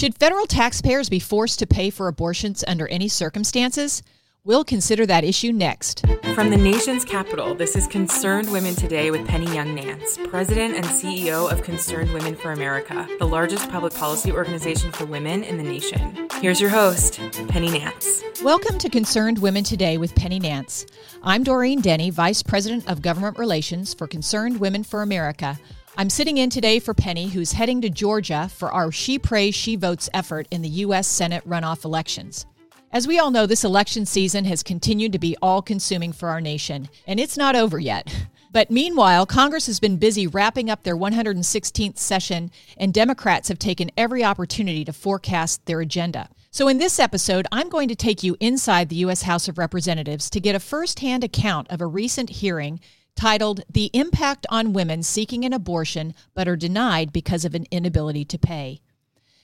Should federal taxpayers be forced to pay for abortions under any circumstances? We'll consider that issue next. From the nation's capital, this is Concerned Women Today with Penny Young Nance, President and CEO of Concerned Women for America, the largest public policy organization for women in the nation. Here's your host, Penny Nance. Welcome to Concerned Women Today with Penny Nance. I'm Doreen Denny, Vice President of Government Relations for Concerned Women for America. I'm sitting in today for Penny, who's heading to Georgia for our She Prays, She Votes effort in the U.S. Senate runoff elections. As we all know, this election season has continued to be all consuming for our nation, and it's not over yet. But meanwhile, Congress has been busy wrapping up their 116th session, and Democrats have taken every opportunity to forecast their agenda. So, in this episode, I'm going to take you inside the U.S. House of Representatives to get a firsthand account of a recent hearing titled The Impact on Women Seeking an Abortion But Are Denied Because of an Inability to Pay.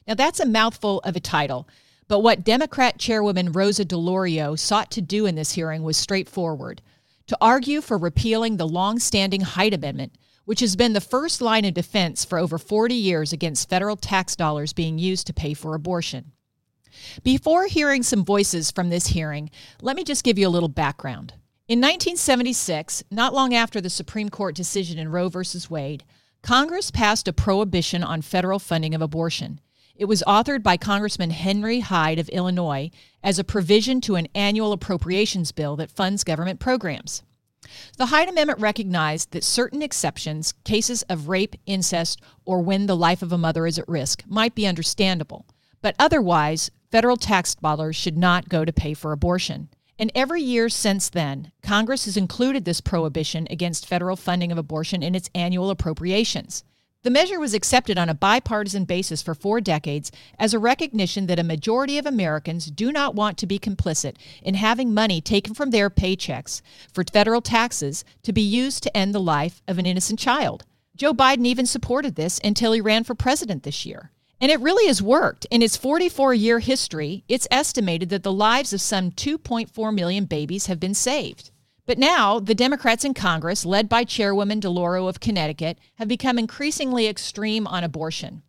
Now, that's a mouthful of a title. But what Democrat Chairwoman Rosa DeLauro sought to do in this hearing was straightforward to argue for repealing the long standing Hyde Amendment, which has been the first line of defense for over 40 years against federal tax dollars being used to pay for abortion. Before hearing some voices from this hearing, let me just give you a little background. In 1976, not long after the Supreme Court decision in Roe v. Wade, Congress passed a prohibition on federal funding of abortion. It was authored by Congressman Henry Hyde of Illinois as a provision to an annual appropriations bill that funds government programs. The Hyde Amendment recognized that certain exceptions, cases of rape, incest, or when the life of a mother is at risk, might be understandable, but otherwise, federal tax dollars should not go to pay for abortion. And every year since then, Congress has included this prohibition against federal funding of abortion in its annual appropriations. The measure was accepted on a bipartisan basis for four decades as a recognition that a majority of Americans do not want to be complicit in having money taken from their paychecks for federal taxes to be used to end the life of an innocent child. Joe Biden even supported this until he ran for president this year. And it really has worked. In its 44 year history, it's estimated that the lives of some 2.4 million babies have been saved. But now, the Democrats in Congress, led by Chairwoman DeLauro of Connecticut, have become increasingly extreme on abortion.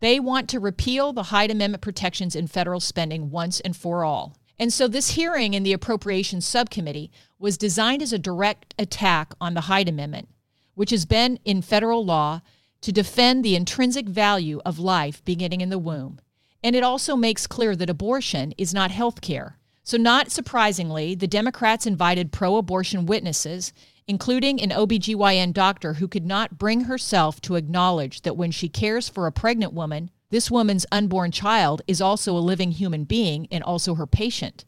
They want to repeal the Hyde Amendment protections in federal spending once and for all. And so, this hearing in the Appropriations Subcommittee was designed as a direct attack on the Hyde Amendment, which has been in federal law to defend the intrinsic value of life beginning in the womb. And it also makes clear that abortion is not health care. So, not surprisingly, the Democrats invited pro abortion witnesses, including an OBGYN doctor who could not bring herself to acknowledge that when she cares for a pregnant woman, this woman's unborn child is also a living human being and also her patient.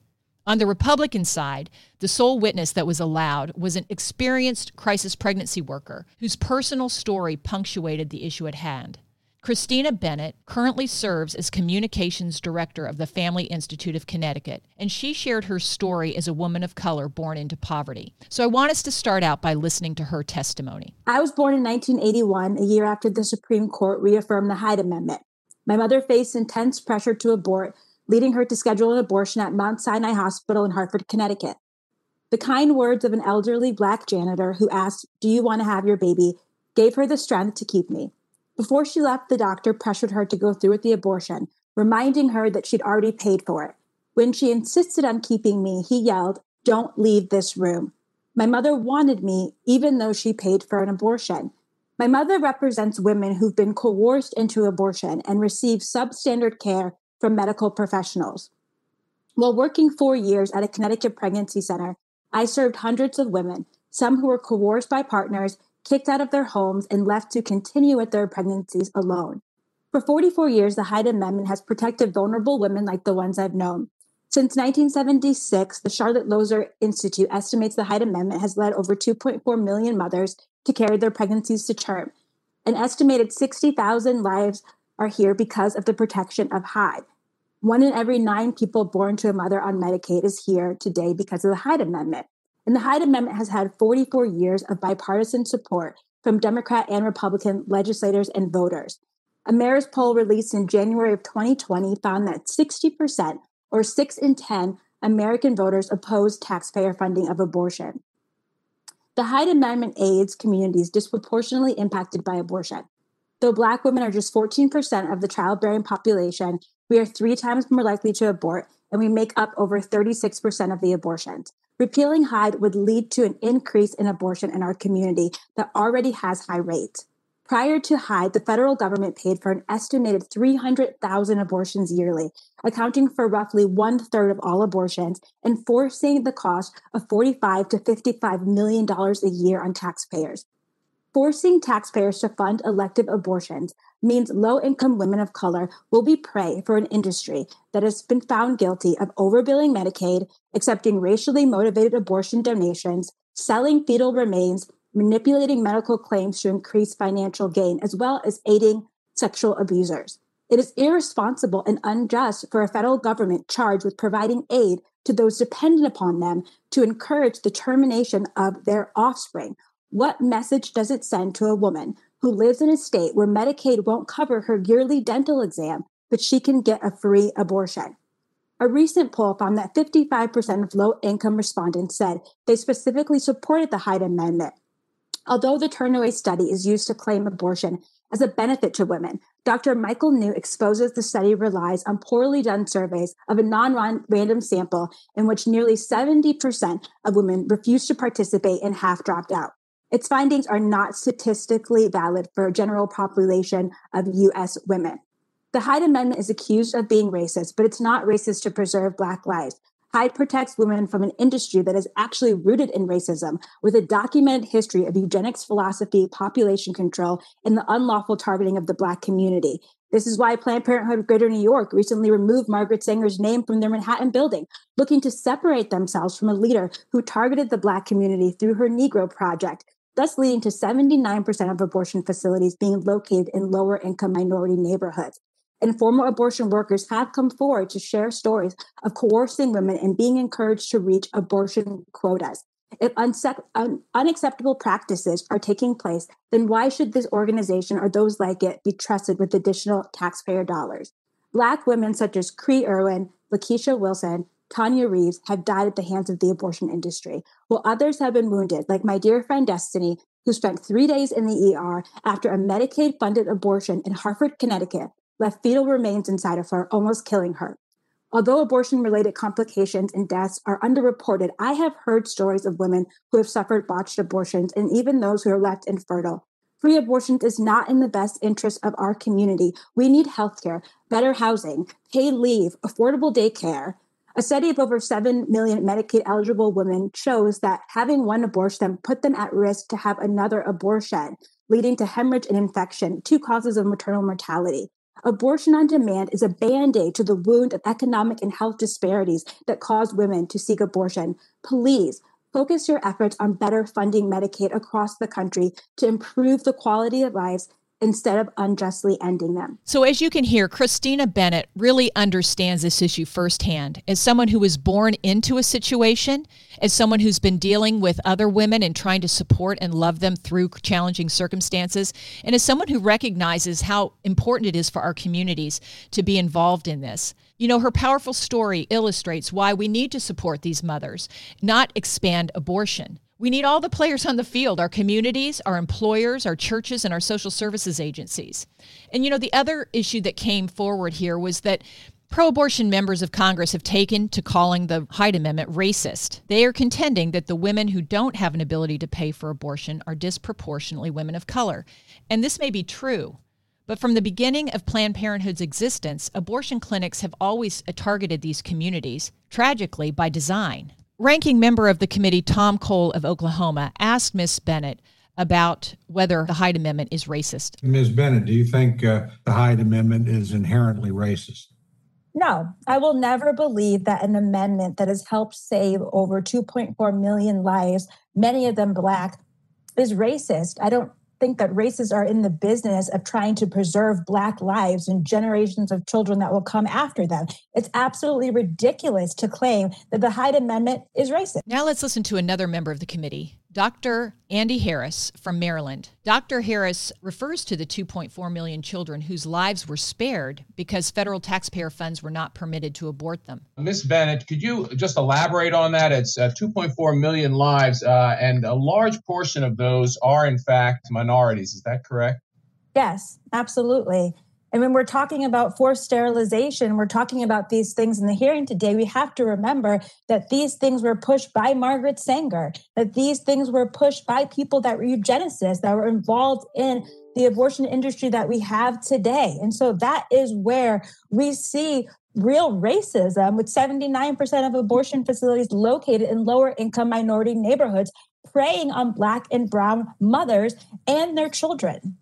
On the Republican side, the sole witness that was allowed was an experienced crisis pregnancy worker whose personal story punctuated the issue at hand. Christina Bennett currently serves as communications director of the Family Institute of Connecticut, and she shared her story as a woman of color born into poverty. So I want us to start out by listening to her testimony. I was born in 1981, a year after the Supreme Court reaffirmed the Hyde Amendment. My mother faced intense pressure to abort, leading her to schedule an abortion at Mount Sinai Hospital in Hartford, Connecticut. The kind words of an elderly black janitor who asked, Do you want to have your baby? gave her the strength to keep me. Before she left, the doctor pressured her to go through with the abortion, reminding her that she'd already paid for it. When she insisted on keeping me, he yelled, Don't leave this room. My mother wanted me, even though she paid for an abortion. My mother represents women who've been coerced into abortion and receive substandard care from medical professionals. While working four years at a Connecticut pregnancy center, I served hundreds of women, some who were coerced by partners kicked out of their homes, and left to continue with their pregnancies alone. For 44 years, the Hyde Amendment has protected vulnerable women like the ones I've known. Since 1976, the Charlotte Lozier Institute estimates the Hyde Amendment has led over 2.4 million mothers to carry their pregnancies to term. An estimated 60,000 lives are here because of the protection of Hyde. One in every nine people born to a mother on Medicaid is here today because of the Hyde Amendment. And the Hyde Amendment has had 44 years of bipartisan support from Democrat and Republican legislators and voters. A Marist poll released in January of 2020 found that 60%, or 6 in 10, American voters oppose taxpayer funding of abortion. The Hyde Amendment aids communities disproportionately impacted by abortion. Though Black women are just 14% of the childbearing population, We are three times more likely to abort, and we make up over 36% of the abortions. Repealing Hyde would lead to an increase in abortion in our community that already has high rates. Prior to Hyde, the federal government paid for an estimated 300,000 abortions yearly, accounting for roughly one third of all abortions and forcing the cost of 45 to 55 million dollars a year on taxpayers. Forcing taxpayers to fund elective abortions means low income women of color will be prey for an industry that has been found guilty of overbilling Medicaid, accepting racially motivated abortion donations, selling fetal remains, manipulating medical claims to increase financial gain, as well as aiding sexual abusers. It is irresponsible and unjust for a federal government charged with providing aid to those dependent upon them to encourage the termination of their offspring. What message does it send to a woman who lives in a state where Medicaid won't cover her yearly dental exam, but she can get a free abortion? A recent poll found that 55% of low income respondents said they specifically supported the Hyde Amendment, Although the Turnaway study is used to claim abortion as a benefit to women, Dr. Michael New exposes the study relies on poorly done surveys of a non random sample in which nearly 70% of women refused to participate and half dropped out. Its findings are not statistically valid for a general population of US women. The Hyde Amendment is accused of being racist, but it's not racist to preserve Black lives. Hyde protects women from an industry that is actually rooted in racism, with a documented history of eugenics philosophy, population control, and the unlawful targeting of the Black community. This is why Planned Parenthood of Greater New York recently removed Margaret Sanger's name from their Manhattan building, looking to separate themselves from a leader who targeted the Black community through her Negro Project, thus leading to 79% of abortion facilities being located in lower income minority neighborhoods. And former abortion workers have come forward to share stories of coercing women and being encouraged to reach abortion quotas. If unse- un- unacceptable practices are taking place, then why should this organization or those like it be trusted with additional taxpayer dollars? Black women such as Cree Erwin, Lakisha Wilson, Tonya Reaves have died at the hands of the abortion industry, while others have been wounded, like my dear friend Destiny, who spent three days in the ER after a Medicaid funded abortion in Hartford, Connecticut, left fetal remains inside of her, almost killing her. Although abortion related complications and deaths are underreported, I have heard stories of women who have suffered botched abortions and even those who are left infertile. Free abortions is not in the best interest of our community. We need healthcare, better housing, paid leave, affordable daycare. A study of over 7 million Medicaid eligible women shows that having one abortion put them at risk to have another abortion, leading to hemorrhage and infection, two causes of maternal mortality. Abortion on demand is a band aid to the wound of economic and health disparities that cause women to seek abortion. Please focus your efforts on better funding Medicaid across the country to improve the quality of lives instead of unjustly ending them. So, as you can hear, Christina Bennett really understands this issue firsthand. As someone who was born into a situation, as someone who's been dealing with other women and trying to support and love them through challenging circumstances, and as someone who recognizes how important it is for our communities to be involved in this. You know, her powerful story illustrates why we need to support these mothers, not expand abortion. We need all the players on the field our communities, our employers, our churches, and our social services agencies. And you know, the other issue that came forward here was that pro abortion members of Congress have taken to calling the Hyde Amendment racist. They are contending that the women who don't have an ability to pay for abortion are disproportionately women of color. And this may be true. But from the beginning of Planned Parenthood's existence, abortion clinics have always targeted these communities, tragically by design. Ranking member of the committee, Tom Cole of Oklahoma, asked Ms. Bennett about whether the Hyde Amendment is racist. Ms. Bennett, do you think uh, the Hyde Amendment is inherently racist? No, I will never believe that an amendment that has helped save over 2.4 million lives, many of them Black, is racist. I don't think that racists are in the business of trying to preserve Black lives and generations of children that will come after them. It's absolutely ridiculous to claim that the Hyde Amendment is racist. Now let's listen to another member of the committee, Dr. Andy Harris from Maryland. Dr. Harris refers to the 2.4 million children whose lives were spared because federal taxpayer funds were not permitted to abort them. Ms. Bennett, could you just elaborate on that? It's uh, 2.4 million lives, uh, and a large portion of those are, in fact, minorities. Is that correct? Yes, absolutely. And when we're talking about forced sterilization, we're talking about these things in the hearing today, we have to remember that these things were pushed by Margaret Sanger, that these things were pushed by people that were eugenicists, that were involved in the abortion industry that we have today. And so that is where we see real racism with 79% of abortion facilities located in lower income minority neighborhoods preying on black and brown mothers and their children.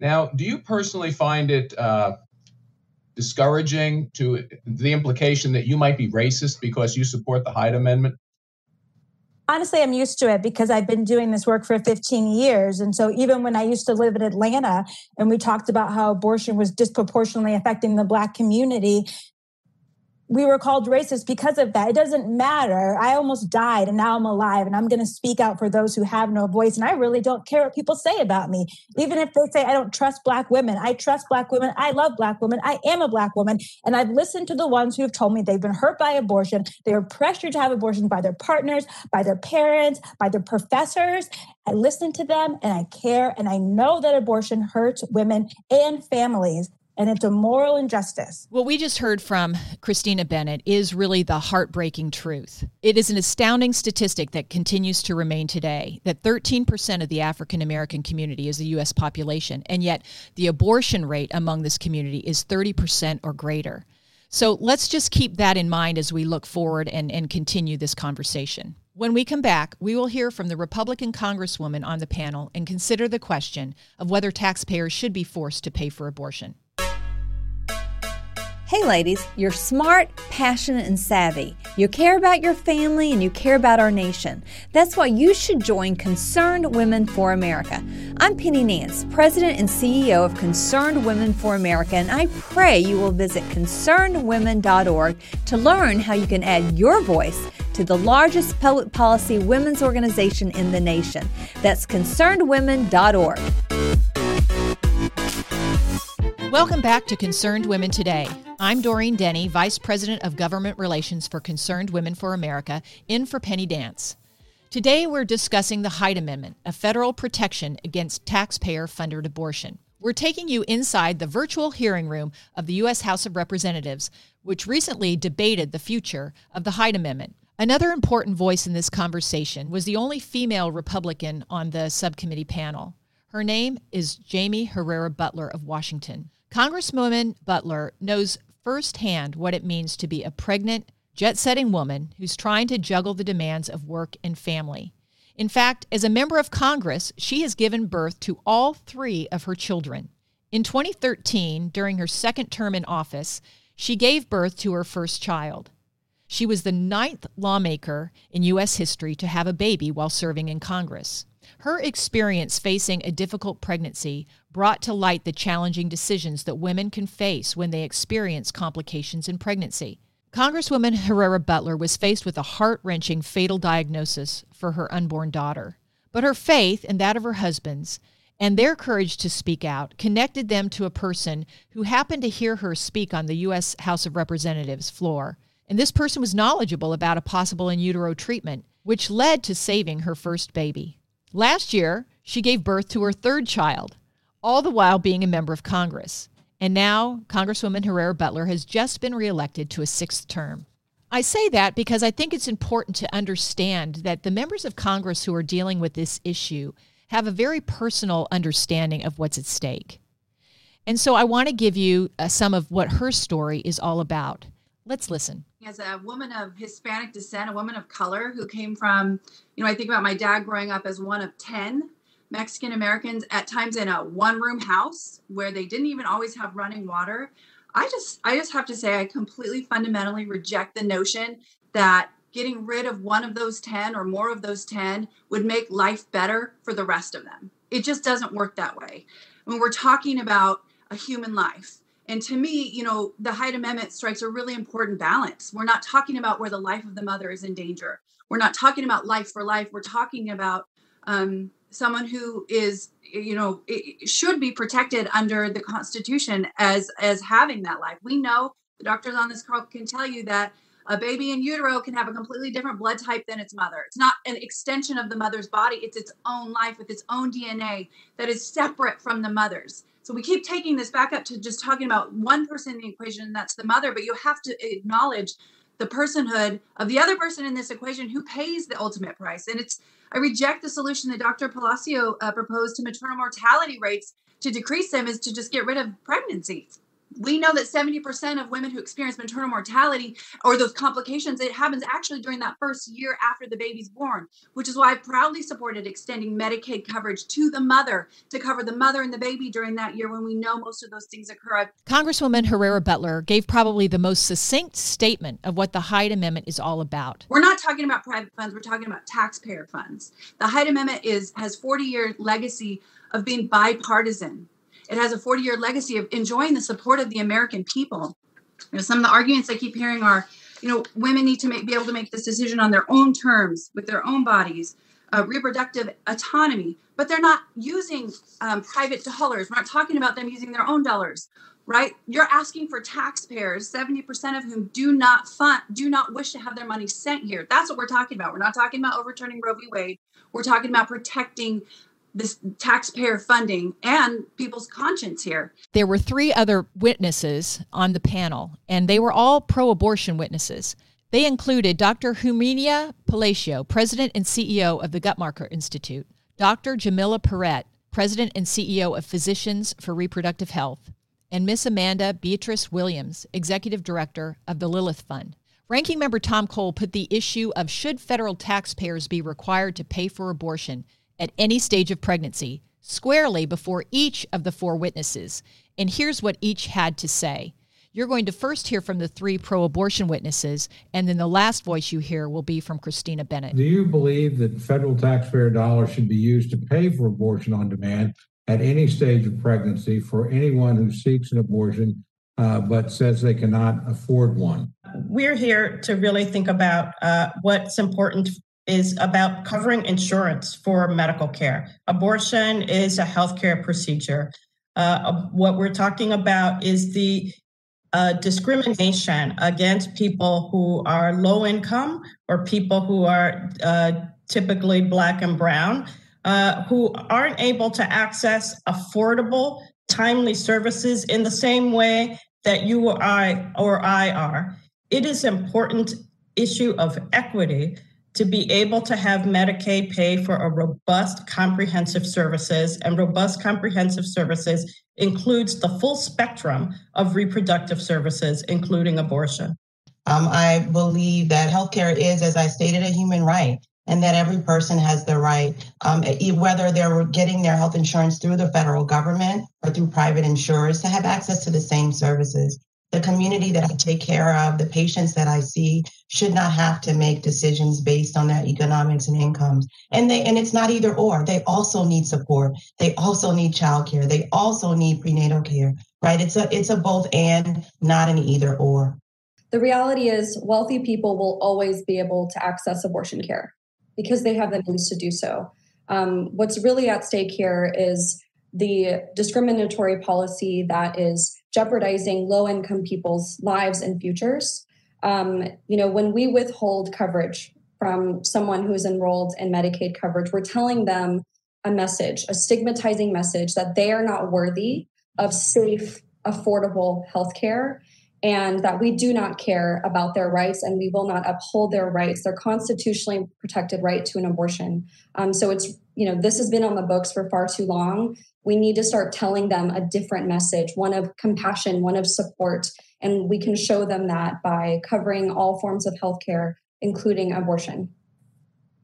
Now, do you personally find it uh, discouraging to the implication that you might be racist because you support the Hyde Amendment? honestly, I'm used to it because I've been doing this work for 15 years. And so even when I used to live in Atlanta and we talked about how abortion was disproportionately affecting the Black community, we were called racist because of that. It doesn't matter. I almost died and now I'm alive and I'm going to speak out for those who have no voice. And I really don't care what people say about me. Even if they say I don't trust Black women, I trust Black women. I love Black women. I am a Black woman. And I've listened to the ones who have told me they've been hurt by abortion. They were pressured to have abortion by their partners, by their parents, by their professors. I listen to them and I care. And I know that abortion hurts women and families and it's a moral injustice. What we just heard from Christina Bennett is really the heartbreaking truth. It is an astounding statistic that continues to remain today that 13% of the African American community is the U.S. population, and yet the abortion rate among this community is 30% or greater. So let's just keep that in mind as we look forward and, and continue this conversation. When we come back, we will hear from the Republican Congresswoman on the panel and consider the question of whether taxpayers should be forced to pay for abortion. Hey, ladies, you're smart, passionate, and savvy. You care about your family and you care about our nation. That's why you should join Concerned Women for America. I'm Penny Nance, President and CEO of Concerned Women for America, and I pray you will visit concernedwomen.org to learn how you can add your voice to the largest public policy women's organization in the nation. That's concernedwomen.org. Welcome back to Concerned Women Today. I'm Doreen Denny, Vice President of Government Relations for Concerned Women for America, in for Penny Nance. Today we're discussing the Hyde Amendment, a federal protection against taxpayer funded abortion. We're taking you inside the virtual hearing room of the U.S. House of Representatives, which recently debated the future of the Hyde Amendment. Another important voice in this conversation was the only female Republican on the subcommittee panel. Her name is Jaime Herrera Beutler of Washington. Congresswoman Beutler knows firsthand what it means to be a pregnant, jet setting woman who's trying to juggle the demands of work and family. In fact, as a member of Congress, she has given birth to all three of her children. In 2013, during her second term in office, she gave birth to her first child. She was the ninth lawmaker in U.S. history to have a baby while serving in Congress. Her experience facing a difficult pregnancy brought to light the challenging decisions that women can face when they experience complications in pregnancy. Congresswoman Herrera Beutler was faced with a heart wrenching fatal diagnosis for her unborn daughter. But her faith and that of her husband's and their courage to speak out connected them to a person who happened to hear her speak on the U.S. House of Representatives floor. And this person was knowledgeable about a possible in utero treatment, which led to saving her first baby. Last year, she gave birth to her third child, all the while being a member of Congress. And now, Congresswoman Herrera Beutler has just been reelected to a sixth term. I say that because I think it's important to understand that the members of Congress who are dealing with this issue have a very personal understanding of what's at stake. And so I want to give you uh, some of what her story is all about. Let's listen. As a woman of Hispanic descent, a woman of color who came from, you know, I think about my dad growing up as one of 10 Mexican Americans, at times in a one room house where they didn't even always have running water. I just, I just have to say, I completely fundamentally reject the notion that getting rid of one of those 10 or more of those 10 would make life better for the rest of them. It just doesn't work that way. When we're talking about a human life, and to me, you know, the Hyde Amendment strikes a really important balance. We're not talking about where the life of the mother is in danger. We're not talking about life for life. We're talking about um, someone who is, you know, should be protected under the Constitution as as having that life. We know the doctors on this call can tell you that a baby in utero can have a completely different blood type than its mother. It's not an extension of the mother's body, it's its own life with its own DNA that is separate from the mother's. So we keep taking this back up to just talking about one person in the equation, and that's the mother, but you have to acknowledge the personhood of the other person in this equation who pays the ultimate price. And it's, I reject the solution that Dr. Palacio uh, proposed to maternal mortality rates to decrease them is to just get rid of pregnancies we know that 70% of women who experience maternal mortality or those complications it happens actually during that first year after the baby's born which is why i proudly supported extending medicaid coverage to the mother to cover the mother and the baby during that year when we know most of those things occur. Congresswoman herrera beutler gave probably the most succinct statement of what the hyde amendment is all about. We're not talking about private funds we're talking about taxpayer funds. The hyde amendment is has 40 year legacy of being bipartisan it has a 40 year legacy of enjoying the support of the American people. You know, some of the arguments I keep hearing are, you know, women need to make, be able to make this decision on their own terms with their own bodies, uh, reproductive autonomy, but they're not using um, private dollars. We're not talking about them using their own dollars, right? You're asking for taxpayers, 70% of whom do not fund, do not wish to have their money sent here. That's what we're talking about. We're not talking about overturning Roe v. Wade. We're talking about protecting this taxpayer funding and people's conscience here. There were three other witnesses on the panel, and they were all pro abortion witnesses. They included Dr. Herminia Palacio, President and CEO of the Guttmacher Institute, Dr. Jamila Perritt, President and CEO of Physicians for Reproductive Health, and Miss Amanda Beatriz Williams, Executive Director of the Lilith Fund. Ranking Member Tom Cole put the issue of should federal taxpayers be required to pay for abortion at any stage of pregnancy squarely before each of the four witnesses. And here's what each had to say. You're going to first hear from the three pro abortion witnesses, and then the last voice you hear will be from Christina Bennett. Do you believe that federal taxpayer dollars should be used to pay for abortion on demand at any stage of pregnancy for anyone who seeks an abortion uh, but says they cannot afford one? We're here to really think about uh, what's important is about covering insurance for medical care. Abortion is a healthcare procedure. Uh, what we're talking about is the uh, discrimination against people who are low income or people who are uh, typically black and brown uh, who aren't able to access affordable, timely services in the same way that you or I or I are. It is an important issue of equity to be able to have Medicaid pay for a robust comprehensive services and robust comprehensive services includes the full spectrum of reproductive services, including abortion. Um, I believe that healthcare is, as I stated, a human right and that every person has the right, um, whether they're getting their health insurance through the federal government or through private insurers, to have access to the same services the community that I take care of, the patients that I see should not have to make decisions based on their economics and incomes. And they and it's not either or. They also need support. They also need childcare. They also need prenatal care. Right? It's a it's a both and, not an either or. The reality is wealthy people will always be able to access abortion care because they have the means to do so. Um, what's really at stake here is the discriminatory policy that is jeopardizing low income people's lives and futures. Um, you know, when we withhold coverage from someone who's enrolled in Medicaid coverage, we're telling them a message, a stigmatizing message that they are not worthy of safe, affordable health care and that we do not care about their rights and we will not uphold their rights, their constitutionally protected right to an abortion. Um, so it's, you know, this has been on the books for far too long. We need to start telling them a different message, one of compassion, one of support. And we can show them that by covering all forms of healthcare, including abortion.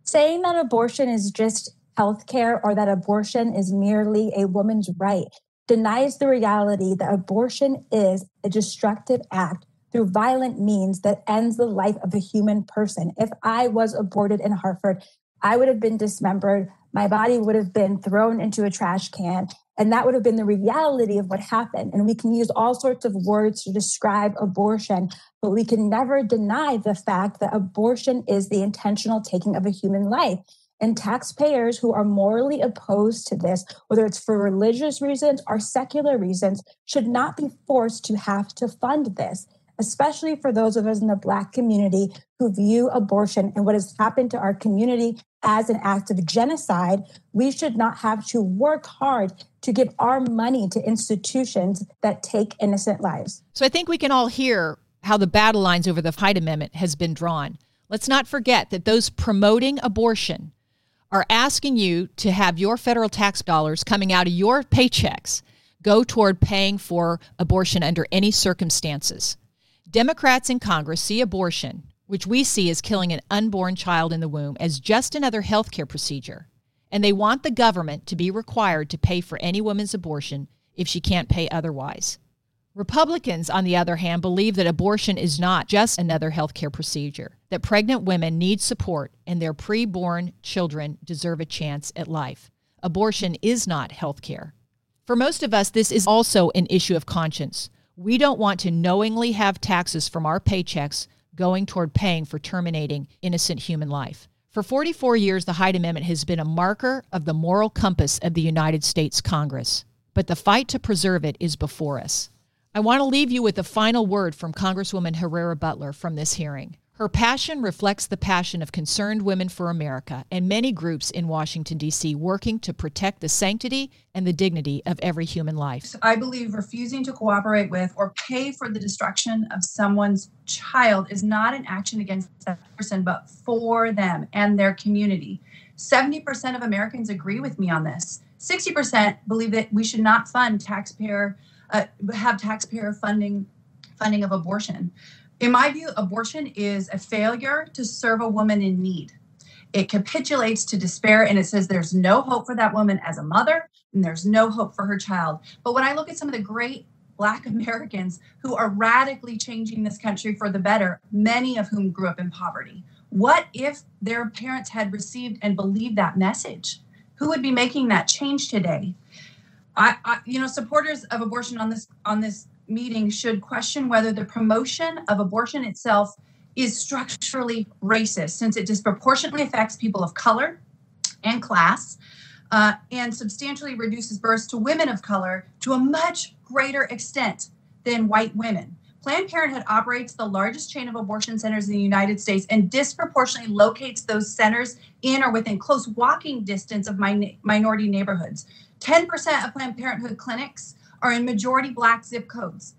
Saying that abortion is just healthcare or that abortion is merely a woman's right denies the reality that abortion is a destructive act through violent means that ends the life of a human person. If I was aborted in Hartford, I would have been dismembered. My body would have been thrown into a trash can. And that would have been the reality of what happened. And we can use all sorts of words to describe abortion, but we can never deny the fact that abortion is the intentional taking of a human life. And taxpayers who are morally opposed to this, whether it's for religious reasons or secular reasons, should not be forced to have to fund this, especially for those of us in the Black community who view abortion and what has happened to our community as an act of genocide, we should not have to work hard to give our money to institutions that take innocent lives. So I think we can all hear how the battle lines over the Hyde Amendment has been drawn. Let's not forget that those promoting abortion are asking you to have your federal tax dollars coming out of your paychecks go toward paying for abortion under any circumstances. Democrats in Congress see abortion, which we see as killing an unborn child in the womb, as just another health care procedure. And they want the government to be required to pay for any woman's abortion if she can't pay otherwise. Republicans, on the other hand, believe that abortion is not just another healthcare procedure, that pregnant women need support and their preborn children deserve a chance at life. Abortion is not healthcare. For most of us, this is also an issue of conscience. We don't want to knowingly have taxes from our paychecks going toward paying for terminating innocent human life. For 44 years, the Hyde Amendment has been a marker of the moral compass of the United States Congress. But the fight to preserve it is before us. I want to leave you with a final word from Congresswoman Herrera Beutler from this hearing. Her passion reflects the passion of concerned women for America and many groups in Washington, D.C., working to protect the sanctity and the dignity of every human life. I believe refusing to cooperate with or pay for the destruction of someone's child is not an action against that person, but for them and their community. 70% of Americans agree with me on this. 60% believe that we should not fund taxpayer uh, have taxpayer funding funding of abortion. In my view, abortion is a failure to serve a woman in need. It capitulates to despair and it says there's no hope for that woman as a mother and there's no hope for her child. But when I look at some of the great Black Americans who are radically changing this country for the better, many of whom grew up in poverty, what if their parents had received and believed that message? Who would be making that change today? I, I, you know, supporters of abortion on this on this meeting should question whether the promotion of abortion itself is structurally racist, since it disproportionately affects people of color and class, uh, and substantially reduces births to women of color to a much greater extent than white women. Planned Parenthood operates the largest chain of abortion centers in the United States and disproportionately locates those centers in or within close walking distance of min- minority neighborhoods. 10% of Planned Parenthood clinics are in majority black zip codes.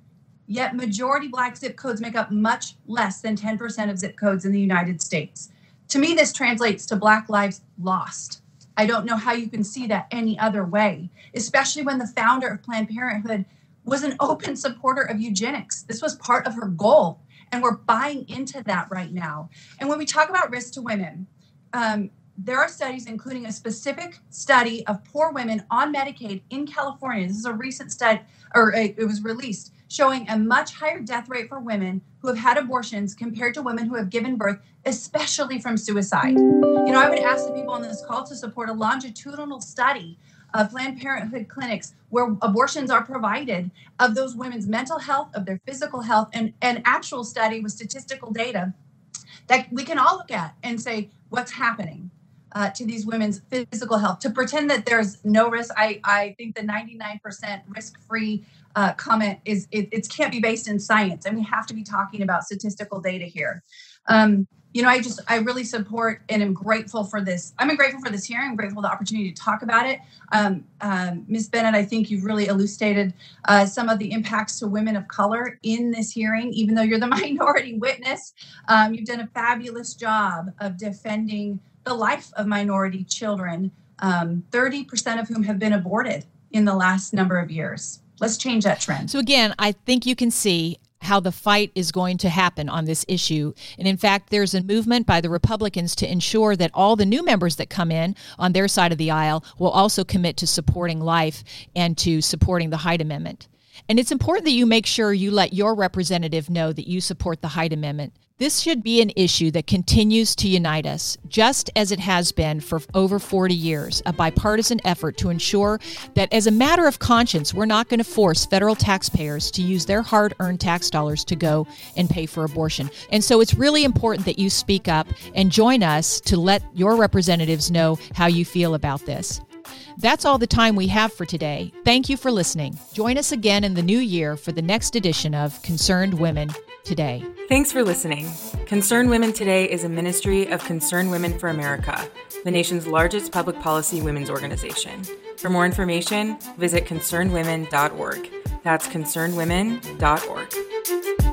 Yet, majority black zip codes make up much less than 10% of zip codes in the United States. To me, this translates to Black lives lost. I don't know how you can see that any other way, especially when the founder of Planned Parenthood was an open supporter of eugenics. This was part of her goal, and we're buying into that right now. And when we talk about risk to women, um, there are studies, including a specific study of poor women on Medicaid in California. This is a recent study, or it was released, showing a much higher death rate for women who have had abortions compared to women who have given birth, especially from suicide. You know, I would ask the people on this call to support a longitudinal study of Planned Parenthood clinics where abortions are provided of those women's mental health, of their physical health, and an actual study with statistical data that we can all look at and say, what's happening? Uh, to these women's physical health. To pretend that there's no risk, I, I think the 99% risk-free uh, comment is it, it can't be based in science, and we have to be talking about statistical data here. Um, you know, I just I really support and am grateful for this. I'm grateful for this hearing. I'm grateful for the opportunity to talk about it. Um, um, Ms. Bennett, I think you've really elucidated uh, some of the impacts to women of color in this hearing. Even though you're the minority witness, um, you've done a fabulous job of defending the life of minority children, um, 30% of whom have been aborted in the last number of years. Let's change that trend. So, again, I think you can see how the fight is going to happen on this issue. And in fact, there's a movement by the Republicans to ensure that all the new members that come in on their side of the aisle will also commit to supporting life and to supporting the Hyde Amendment. And it's important that you make sure you let your representative know that you support the Hyde Amendment this should be an issue that continues to unite us, just as it has been for over 40 years, a bipartisan effort to ensure that, as a matter of conscience, we're not going to force federal taxpayers to use their hard earned tax dollars to go and pay for abortion. And so it's really important that you speak up and join us to let your representatives know how you feel about this. That's all the time we have for today. Thank you for listening. Join us again in the new year for the next edition of Concerned Women Today. Thanks for listening. Concerned Women Today is a ministry of Concerned Women for America. the nation's largest public policy women's organization. For more information, visit concernedwomen.org. That's concernedwomen.org.